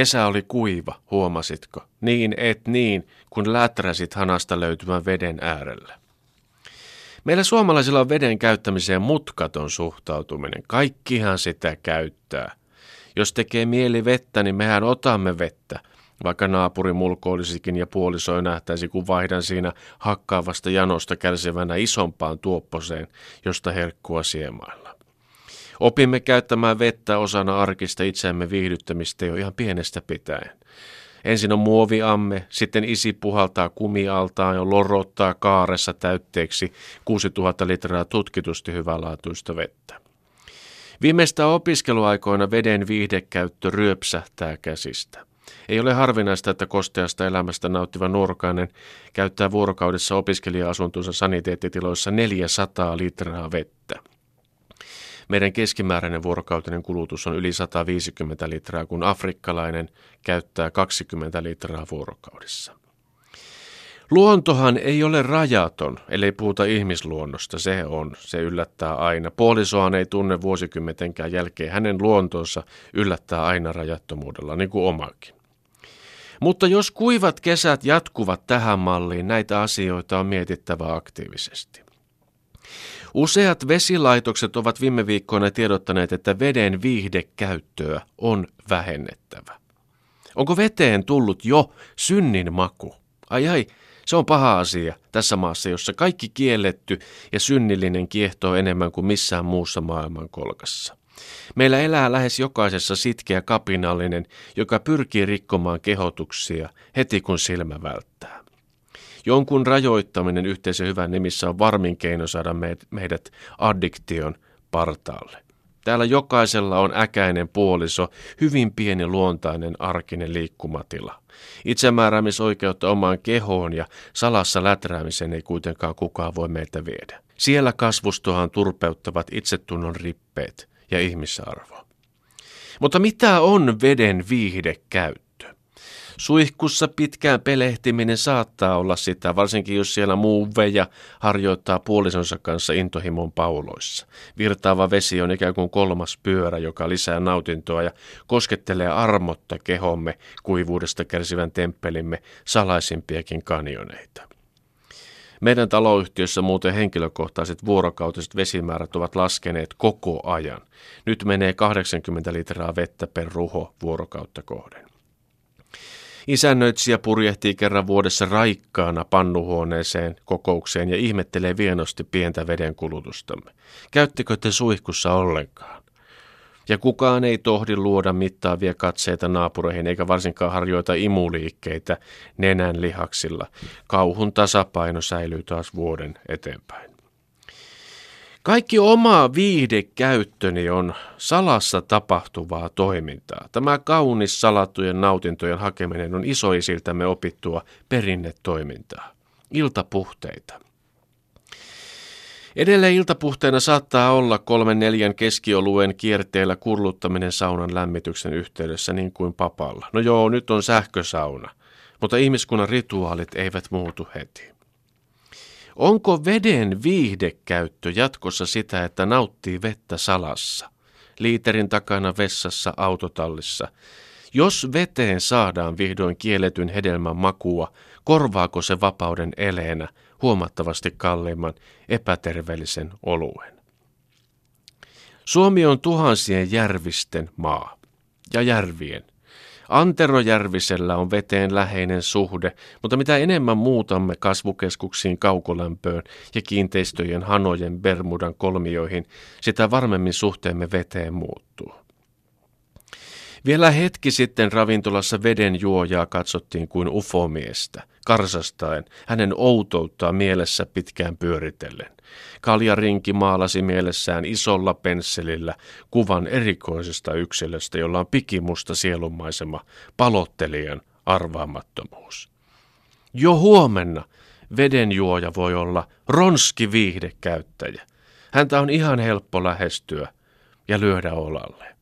Kesä oli kuiva, huomasitko? Niin et niin, kun läträsit hanasta löytyvän veden äärellä. Meillä suomalaisilla on veden käyttämiseen mutkaton suhtautuminen. Kaikkihan sitä käyttää. Jos tekee mieli vettä, niin mehän otamme vettä. Vaikka naapuri mulkoilisikin ja puolisoi nähtäisi, kun vaihdan siinä hakkaavasta janosta kärsivänä isompaan tuopposeen, josta herkkua siemailla. Opimme käyttämään vettä osana arkista itseämme viihdyttämistä jo ihan pienestä pitäen. Ensin on muoviamme, sitten isi puhaltaa kumialtaan ja lorottaa kaaressa täytteeksi 6000 litraa tutkitusti hyvälaatuista vettä. Viimeistä opiskeluaikoina veden viihdekäyttö ryöpsähtää käsistä. Ei ole harvinaista, että kosteasta elämästä nauttiva nuorukainen käyttää vuorokaudessa opiskelija-asuntonsa saniteettitiloissa 400 litraa vettä. Meidän keskimääräinen vuorokautinen kulutus on yli 150 litraa, kun afrikkalainen käyttää 20 litraa vuorokaudessa. Luontohan ei ole rajaton, ellei puhuta ihmisluonnosta. Se on, se yllättää aina. Puolisohan ei tunne vuosikymmetenkään jälkeen. Hänen luontonsa yllättää aina rajattomuudella, niin kuin omakin. Mutta jos kuivat kesät jatkuvat tähän malliin, näitä asioita on mietittävä aktiivisesti. Useat vesilaitokset ovat viime viikkoina tiedottaneet, että veden viihdekäyttöä on vähennettävä. Onko veteen tullut jo synnin maku? Ai ai, se on paha asia tässä maassa, jossa kaikki kielletty ja synnillinen kiehtoo enemmän kuin missään muussa maailmankolkassa. Meillä elää lähes jokaisessa sitkeä kapinallinen, joka pyrkii rikkomaan kehotuksia heti kun silmä välttää. Jonkun rajoittaminen yhteisen hyvän nimissä on varmin keino saada meidät addiktion partaalle. Täällä jokaisella on äkäinen puoliso, hyvin pieni luontainen arkinen liikkumatila. Itsemääräämisoikeutta omaan kehoon ja salassa läträämiseen ei kuitenkaan kukaan voi meiltä viedä. Siellä kasvustohan turpeuttavat itsetunnon rippeet ja ihmisarvo. Mutta mitä on veden viihdekäyttö? Suihkussa pitkään pelehtiminen saattaa olla sitä, varsinkin jos siellä muu veja harjoittaa puolisonsa kanssa intohimon pauloissa. Virtaava vesi on ikään kuin kolmas pyörä, joka lisää nautintoa ja koskettelee armotta kehomme kuivuudesta kärsivän temppelimme salaisimpiakin kanjoneita. Meidän taloyhtiössä muuten henkilökohtaiset vuorokautiset vesimäärät ovat laskeneet koko ajan. Nyt menee 80 litraa vettä per ruho vuorokautta kohden. Isännöitsijä purjehtii kerran vuodessa raikkaana pannuhuoneeseen kokoukseen ja ihmettelee vienosti pientä vedenkulutustamme. Käyttekö te suihkussa ollenkaan? Ja kukaan ei tohdi luoda mittaavia katseita naapureihin eikä varsinkaan harjoita imuliikkeitä nenän lihaksilla. Kauhun tasapaino säilyy taas vuoden eteenpäin. Kaikki oma viihdekäyttöni on salassa tapahtuvaa toimintaa. Tämä kaunis salattujen nautintojen hakeminen on isoisiltämme opittua perinnetoimintaa. Iltapuhteita. Edelleen iltapuhteena saattaa olla kolmen neljän keskioluen kierteellä kurluttaminen saunan lämmityksen yhteydessä niin kuin papalla. No joo, nyt on sähkösauna, mutta ihmiskunnan rituaalit eivät muutu heti. Onko veden viihdekäyttö jatkossa sitä, että nauttii vettä salassa, liiterin takana vessassa autotallissa? Jos veteen saadaan vihdoin kielletyn hedelmän makua, korvaako se vapauden eleenä huomattavasti kalliimman epäterveellisen oluen? Suomi on tuhansien järvisten maa ja järvien. Anterojärvisellä on veteen läheinen suhde, mutta mitä enemmän muutamme kasvukeskuksiin kaukolämpöön ja kiinteistöjen hanojen Bermudan kolmioihin, sitä varmemmin suhteemme veteen muuttuu. Vielä hetki sitten ravintolassa veden juojaa katsottiin kuin ufomiestä, karsastaen, hänen outouttaa mielessä pitkään pyöritellen. Kaljarinki maalasi mielessään isolla pensselillä kuvan erikoisesta yksilöstä, jolla on pikimusta sielunmaisema, palottelijan arvaamattomuus. Jo huomenna vedenjuoja voi olla ronski viihdekäyttäjä. Häntä on ihan helppo lähestyä ja lyödä olalle.